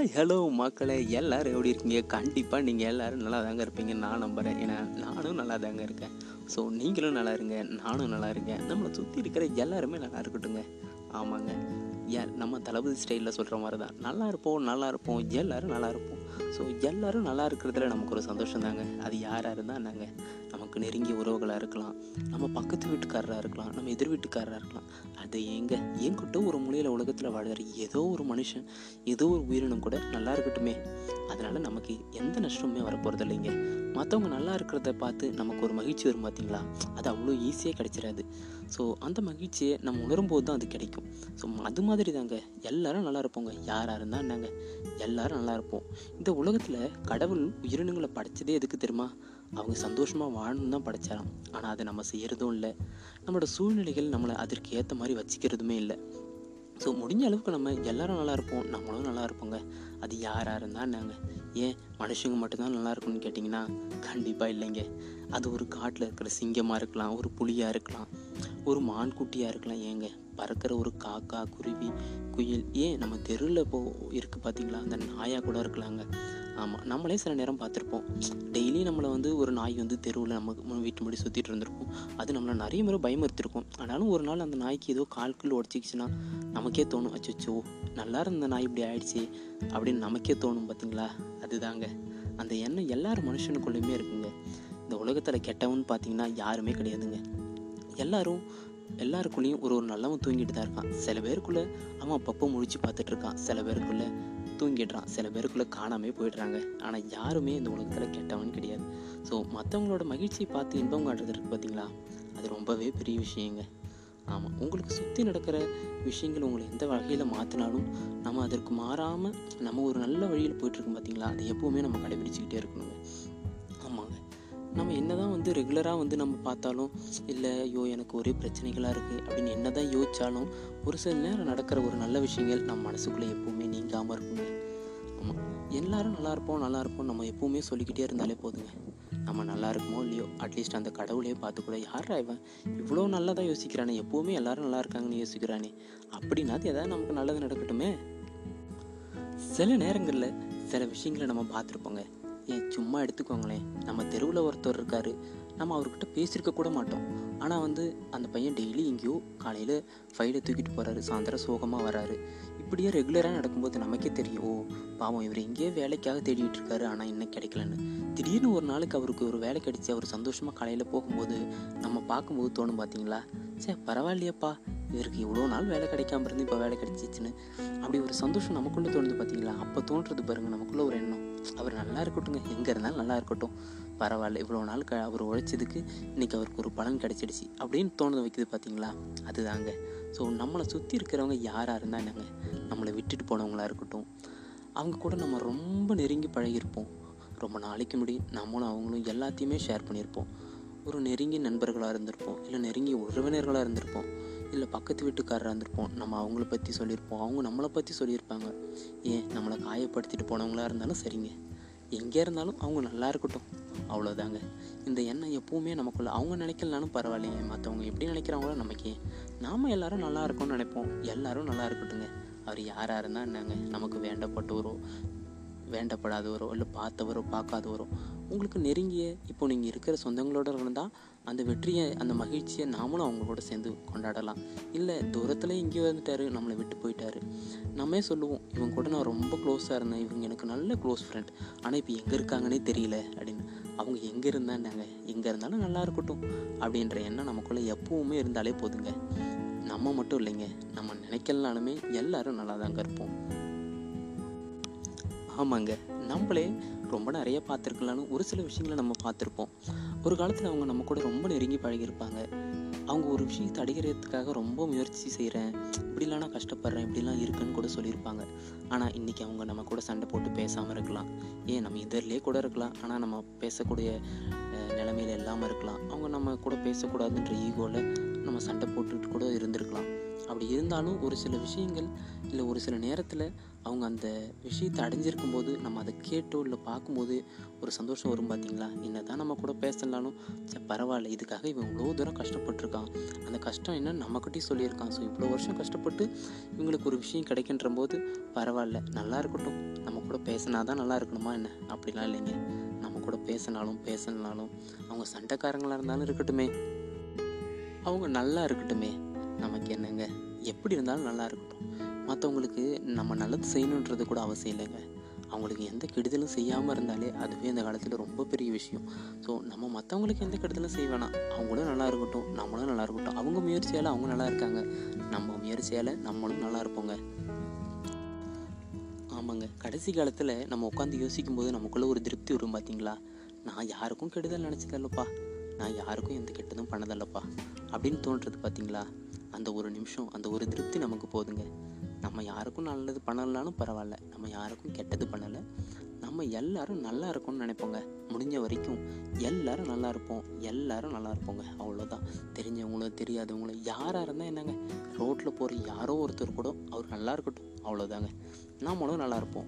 Hi hello மக்களே. எல்லோரும் எப்படி இருக்கீங்க? கண்டிப்பாக நீங்கள் எல்லோரும் நல்லா தாங்க இருப்பீங்க. நான் நம்புகிறேன் ஏன்னா நானும் நல்லா தாங்க இருக்கேன். ஸோ நீங்களும் நல்லா இருங்க. நானும் நல்லா இருக்கேன். நம்மளை சுற்றி இருக்கிற எல்லாருமே நல்லா இருக்கட்டுங்க ஆமாங்க. ஏன் நம்ம தளபதி ஸ்டைலில் சொல்கிற மாதிரி தான். நல்லா இருப்போம் நல்லா இருப்போம் எல்லோரும் நல்லா இருப்போம். ஸோ எல்லோரும் நல்லா இருக்கிறதுல நமக்கு ஒரு சந்தோஷம் தாங்க. அது யாராக இருந்தால் நாங்கள் நமக்கு நெருங்கிய உறவுகளாக இருக்கலாம். நம்ம பக்கத்து வீட்டுக்காரராக இருக்கலாம். நம்ம எதிர் வீட்டுக்காரராக இருக்கலாம். அது எங்க என்கிட்ட ஒரு மூலையில் உலகத்தில் வாழ்கிற ஏதோ ஒரு மனுஷன் ஏதோ ஒரு உயிரினம் கூட நல்லா இருக்கட்டுமே. அதனால் நமக்கு எந்த நஷ்டமுமே வரப்போகிறது இல்லைங்க மற்றவங்க நல்லா இருக்கிறத பார்த்து நமக்கு ஒரு மகிழ்ச்சி வரும் பார்த்தீங்களா அது அவ்வளோ ஈஸியாக கிடைச்சிடாது ஸோ அந்த மகிழ்ச்சியை நம்ம உணரும்போது தான் அது கிடைக்கும். ஸோ அது மாதிரி தாங்க எல்லோரும் நல்லா இருப்போங்க. யாராக இருந்தால் என்னங்க? எல்லோரும் நல்லா இருப்போம். இந்த உலகத்தில் கடவுள் உயிரினங்களை படைச்சதே எதுக்கு தெரியுமா? அவங்க சந்தோஷமாக வாழணும் தான் படைச்சாராம். ஆனால் அதை நம்ம செய்கிறதும் இல்லை. நம்மளோட சூழ்நிலைகள் நம்மளை அதற்கு ஏற்ற மாதிரி வச்சுக்கிறதுமே இல்லை. ஸோ முடிஞ்ச அளவுக்கு நம்ம எல்லாரும் நல்லா இருப்போம். நம்மளும் நல்லா இருப்போங்க. அது யாராக இருந்தால் நாங்கள் ஏன் மனுஷங்க மட்டும்தான் நல்லா இருக்கும்னு கேட்டிங்கன்னா கண்டிப்பாக இல்லைங்க. அது ஒரு காட்டில் இருக்கிற சிங்கமாக இருக்கலாம் ஒரு புலியாக இருக்கலாம் ஒரு மான் குட்டியாக இருக்கலாம் ஏங்க. பறக்கிற ஒரு காக்கா குருவி குயில் ஏன் நம்ம தெருவில் போ இருக்குது பார்த்தீங்களா அந்த நாயாக கூட இருக்கலாங்க. ஆமாம் நம்மளே சில நேரம் பார்த்துருப்போம் டெய்லி நம்மளை வந்து ஒரு நாய் வந்து தெருவில் நம்ம வீட்டு முடி சுற்றிட்டு இருந்திருக்கும். அது நம்மளை நிறைய முறை பயமுறுத்திருக்கும். ஆனாலும் ஒரு நாள் அந்த நாய்க்கு ஏதோ கால்குள் உடச்சிக்கிச்சுன்னா நமக்கே தோணும் அச்சோ நல்லா இருந்த நாய் இப்படி ஆயிடுச்சு அப்படின்னு நமக்கே தோணும் பார்த்தீங்களா அதுதாங்க. அந்த எண்ணம் எல்லார் மனுஷனுக்குள்ளேயுமே இருக்குங்க. இந்த உலகத்தில் கெட்டவன் பார்த்தீங்கன்னா யாருமே கிடையாதுங்க. எல்லாரும் எல்லாருக்குள்ளேயும் ஒரு ஒரு நல்லவன் தூங்கிட்டு தான் இருக்கான். சில பேருக்குள்ள அவன் அப்பப்போ முழிச்சு பார்த்துட்டு இருக்கான். சில பேருக்குள்ளே தூங்கிடுறான். சில பேருக்குள்ளே காணாமே போயிடுறாங்க. ஆனால் யாருமே இந்த உலகத்தில் கெட்டவன் கிடையாது. ஸோ மற்றவங்களோட மகிழ்ச்சியை பார்த்து இன்பம் காட்டுறது இருக்குது பார்த்தீங்களா அது ரொம்பவே பெரிய விஷயங்க. ஆமாம் உங்களுக்கு சுற்றி நடக்கிற விஷயங்கள் உங்களை எந்த வகையில் மாற்றினாலும் நம்ம அதற்கு மாறாமல் நம்ம ஒரு நல்ல வழியில் போயிட்டுருக்கோம் பார்த்தீங்களா அது எப்போவுமே நம்ம கடைபிடிச்சிக்கிட்டே இருக்கணுங்க. ஆமாங்க. நம்ம என்ன தான் வந்து ரெகுலராக வந்து நம்ம பார்த்தாலும் இல்லை ஐயோ எனக்கு ஒரே பிரச்சனைகளாக இருக்குது அப்படின்னு என்ன தான் யோசித்தாலும் ஒரு சில நேரம் நடக்கிற ஒரு நல்ல விஷயங்கள் நம்ம மனசுக்குள்ளே எப்போவுமே நீங்காமல் இருக்குங்க. ஆமாம் எல்லாரும் நல்லா இருப்போம் நல்லா இருப்போம் நம்ம எப்போவுமே சொல்லிக்கிட்டே இருந்தாலே போதுங்க. நம்ம நல்லா இருக்குமோ இல்லையோ அட்லீஸ்ட் அந்த கடவுளையே பார்த்து கூட யாரா இவன்? இவ்வளோ நல்லதாக யோசிக்கிறானே. எப்போவுமே எல்லாரும் நல்லா இருக்காங்கன்னு யோசிக்கிறானே. அப்படின்னா அது எதாவது நமக்கு நல்லது நடக்கட்டுமே? சில நேரங்களில் சில விஷயங்களை நம்ம பார்த்துருப்போங்க. ஏன் சும்மா எடுத்துக்கோங்களேன். நம்ம தெருவில் ஒருத்தர் இருக்கார். நம்ம அவர்கிட்ட பேசியிருக்க கூட மாட்டோம். ஆனால் வந்து அந்த பையன் டெய்லி எங்கேயோ காலையில் ஃபைலை தூக்கிட்டு போகிறாரு சாயந்தரம் சோகமாக வராரு. இப்படியே ரெகுலராக நடக்கும்போது நமக்கே தெரியும் ஓ பாவம் இவர் எங்கேயோ வேலைக்காக தேடிட்டு இருக்காரு ஆனால் இன்னும் கிடைக்கலன்னு. திடீர்னு ஒரு நாளுக்கு அவருக்கு ஒரு வேலை கிடைச்சி அவர் சந்தோஷமாக காலையில் போகும்போது நம்ம பார்க்கும்போது தோணும் பார்த்தீங்களா சே பரவாயில்லையப்பா இவருக்கு இவ்வளோ நாள் வேலை கிடைக்காம இருந்து இப்போ வேலை கிடைச்சிச்சுன்னு. அப்படி ஒரு சந்தோஷம் நமக்குள்ளே தோணுது பார்த்தீங்களா அப்போ தோன்றது பாருங்கள் நமக்குள்ளே ஒரு எண்ணம். அவர் நல்லா இருக்கட்டுங்க எங்கே இருந்தாலும் நல்லா இருக்கட்டும். பரவாயில்ல இவ்வளோ நாள் க அவர் உழைச்சதுக்கு இன்றைக்கி அவருக்கு ஒரு பலன் கிடைச்சிடுச்சு. அப்படின்னு தோணுது வைக்குது பார்த்தீங்களா அதுதாங்க. ஸோ நம்மளை சுற்றி இருக்கிறவங்க யாராக இருந்தால் என்னங்க? நம்மளை விட்டுட்டு போனவங்களா இருக்கட்டும். அவங்க கூட நம்ம ரொம்ப நெருங்கி பழகியிருப்போம். ரொம்ப நாளைக்கு முடி நம்மளும் அவங்களும் எல்லாத்தையுமே ஷேர் பண்ணியிருப்போம். ஒரு நெருங்கிய நண்பர்களாக இருந்திருப்போம். இல்லை நெருங்கிய உறவினர்களாக இருந்திருப்போம். இல்லை பக்கத்து வீட்டுக்காரராக இருந்திருப்போம். நம்ம அவங்கள பற்றி சொல்லியிருப்போம். அவங்க நம்மளை பற்றி சொல்லியிருப்பாங்க. ஏன்? நம்மளை காயப்படுத்திட்டு போனவங்களாக இருந்தாலும் சரிங்க. எங்கே இருந்தாலும் அவங்க நல்லா இருக்கட்டும். அவ்வளோதாங்க இந்த எண்ணம் எப்பவுமே நமக்குள்ள அவங்க நினைக்கலனாலும் பரவாயில்லைங்க மற்றவங்க எப்படி நினைக்கிறாங்களோ நமக்கு. நாம் எல்லாரும் நல்லா இருக்கோம்னு நினைப்போம். எல்லாரும் நல்லா இருக்கட்டுங்க அவர் யாராக இருந்தால் என்னங்க? நமக்கு வேண்டப்பட்டவரோ வேண்டப்படாதவரோ இல்லை பார்த்தவரோ பார்க்காதவரோ உங்களுக்கு நெருங்கிய இப்போ நீங்கள் இருக்கிற சொந்தங்களோட இருந்தால் அந்த வெற்றியை அந்த மகிழ்ச்சியை நாமளும் அவங்களோட சேர்ந்து கொண்டாடலாம். இல்லை தூரத்தில் இங்கே வந்துட்டாரு நம்மளை விட்டு போயிட்டாரு. நம்மே சொல்லுவோம் இவங்க கூட நான் ரொம்ப க்ளோஸாக இருந்தேன் இவங்க எனக்கு நல்ல க்ளோஸ் ஃப்ரெண்ட் ஆனால் இப்போ எங்கே இருக்காங்கன்னே தெரியல அப்படின்னு. அவங்க எங்கே இருந்தான்னாங்க எங்கே இருந்தாலும் நல்லா இருக்கட்டும் அப்படின்ற எண்ணம் நமக்குள்ளே எப்பவுமே இருந்தாலே போதுங்க. நம்ம மட்டும் இல்லைங்க நம்ம நினைக்கலனாலுமே எல்லாரும் நல்லா தாங்க இருப்போம். ஆமாங்க. நம்மளே ரொம்ப நிறைய பார்த்துருக்கலான்னு ஒரு சில விஷயங்களை நம்ம பார்த்துருப்போம். ஒரு காலத்தில் அவங்க நம்ம கூட ரொம்ப நெருங்கி பழகியிருப்பாங்க. அவங்க ஒரு விஷயத்தை அடைகிறதுக்காக ரொம்ப முயற்சி செய்கிறேன் இப்படிலாம் நான் கஷ்டப்படுறேன் இப்படிலாம் இருக்குன்னு கூட சொல்லியிருப்பாங்க. ஆனால் இன்றைக்கி அவங்க நம்ம கூட சண்டை போட்டு பேசாமல் இருக்கலாம். ஏன் நம்ம இதர்லேயே கூட இருக்கலாம். ஆனால் நம்ம பேசக்கூடிய நிலைமையில் இல்லாமல் இருக்கலாம். அவங்க நம்ம கூட பேசக்கூடாதுன்ற ஈகோவில் நம்ம சண்டை போட்டுக்கிட்டு கூட இருந்திருக்கலாம். அப்படி இருந்தாலும் ஒரு சில விஷயங்கள் இல்லை ஒரு சில நேரத்தில் அவங்க அந்த விஷயத்தை அடைஞ்சிருக்கும் போது நம்ம அதை கேட்டோ இல்லை பார்க்கும்போது ஒரு சந்தோஷம் வரும் பார்த்தீங்களா? என்ன தான் நம்ம கூட பேசலனாலும் சரி பரவாயில்ல இதுக்காக இவன் இவ்வளோ தூரம் கஷ்டப்பட்டிருக்கான். அந்த கஷ்டம் என்ன நம்மக்கிட்டையும் சொல்லியிருக்கான். ஸோ இவ்வளோ வருஷம் கஷ்டப்பட்டு இவங்களுக்கு ஒரு விஷயம் கிடைக்கின்ற போது பரவாயில்ல நல்லா இருக்கட்டும். நம்ம கூட பேசினா தான் நல்லா இருக்கணுமா என்ன? அப்படிலாம் இல்லைங்க. நம்ம கூட பேசினாலும் பேசலனாலும் அவங்க சண்டைக்காரங்களாக இருந்தாலும் இருக்கட்டுமே. அவங்க நல்லா இருக்கட்டுமே. நமக்கு என்னங்க? எப்படி இருந்தாலும் நல்லா இருக்கட்டும். மற்றவங்களுக்கு நம்ம நல்லது செய்யணுன்றது கூட அவசியம் இல்லைங்க. அவங்களுக்கு எந்த கெடுதலும் செய்யாமல் இருந்தாலே அதுவே அந்த காலத்தில் ரொம்ப பெரிய விஷயம். ஸோ நம்ம மற்றவங்களுக்கு எந்த கெடுதலும் செய்ய வேணாம். அவங்களும் நல்லா இருக்கட்டும் நம்மளும் நல்லா இருக்கட்டும். அவங்க முயற்சியால் அவங்க நல்லா இருக்காங்க. நம்ம முயற்சியால் நம்மளும் நல்லா இருப்போங்க. ஆமாங்க. கடைசி காலத்தில் நம்ம உட்காந்து யோசிக்கும் போது நமக்குள்ளே ஒரு திருப்தி வரும் பார்த்தீங்களா நான் யாருக்கும் கெடுதல் நினச்சதில்லப்பா. நான் யாருக்கும் எந்த கெட்டதும் பண்ணதில்லப்பா. அப்படின்னு தோன்றது பார்த்தீங்களா அந்த ஒரு நிமிஷம் அந்த ஒரு திருப்தி நமக்கு போதுங்க. நம்ம யாருக்கும் நல்லது பண்ணலனாலும் பரவாயில்ல. நம்ம யாருக்கும் கெட்டது பண்ணலை. நம்ம எல்லாரும் நல்லா இருக்கணும்னு நினைப்போங்க. முடிஞ்ச வரைக்கும் எல்லாரும் நல்லா இருப்போம். எல்லாரும் நல்லா இருப்போங்க. அவ்வளோதான் தெரிஞ்சவங்களும் தெரியாதவங்களும் யாராக இருந்தால் என்னங்க? ரோட்டில் போகிற யாரோ ஒருத்தர் கூட அவர் நல்லா இருக்கட்டும். அவ்வளோதாங்க நம்மளும் நல்லா இருப்போம்.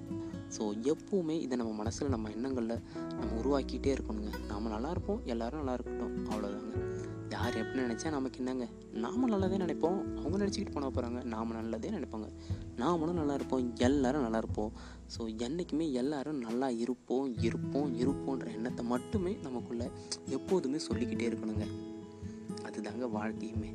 ஸோ எப்பவுமே இதை நம்ம மனசில் நம்ம எண்ணங்களில் நம்ம உருவாக்கிட்டே இருக்கணுங்க. நாம் நல்லா இருப்போம். எல்லாரும் நல்லா இருக்கட்டும். அவ்வளோதாங்க யார் எப்படி நினச்சா நமக்கு என்னங்க? நாம நல்லதே நினைப்போம். அவங்க நினச்சிக்கிட்டு போனால் போகிறாங்க நாம் நல்லதே நினைப்பாங்க. நாமளும் நல்லா இருப்போம். எல்லாரும் நல்லா இருப்போம். ஸோ என்றைக்குமே எல்லாரும் நல்லா இருப்போம் இருப்போம் இருப்போன்ற எண்ணத்தை மட்டுமே நமக்குள்ளே எப்போதுமே சொல்லிக்கிட்டே இருக்கணுங்க. அதுதாங்க வாழ்க்கையுமே.